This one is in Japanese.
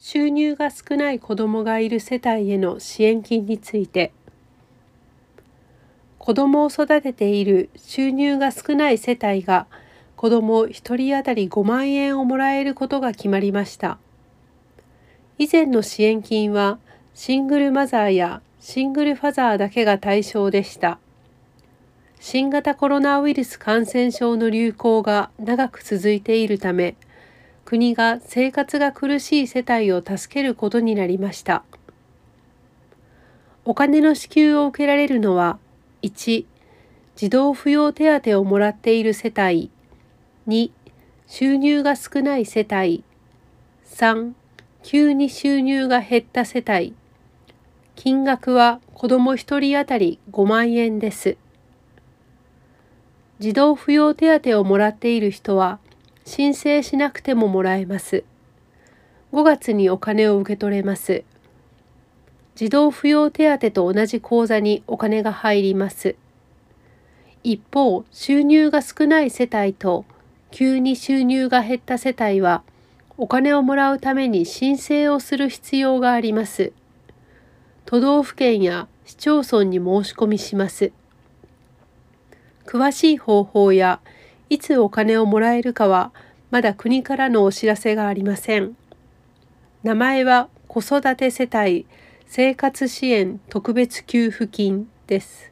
収入が少ない子どもがいる世帯への支援金について子どもを育てている収入が少ない世帯が子ども1人当たり5万円をもらえることが決まりました。以前の支援金はシングルマザーやシングルファザーだけが対象でした。新型コロナウイルス感染症の流行が長く続いているため、国が生活が苦しい世帯を助けることになりました。お金の支給を受けられるのは、1、児童扶養手当をもらっている世帯、2、収入が少ない世帯、3、急に収入が減った世帯、金額は子ども1人当たり5万円です。児童扶養手当をもらっている人は申請しなくてももらえます。5月にお金を受け取れます。児童扶養手当と同じ口座にお金が入ります。一方、収入が少ない世帯と急に収入が減った世帯はお金をもらうために申請をする必要があります。都道府県や市町村に申し込みします。詳しい方法やいつお金をもらえるかはまだ国からのお知らせがありません。名前は子育て世帯生活支援特別給付金です。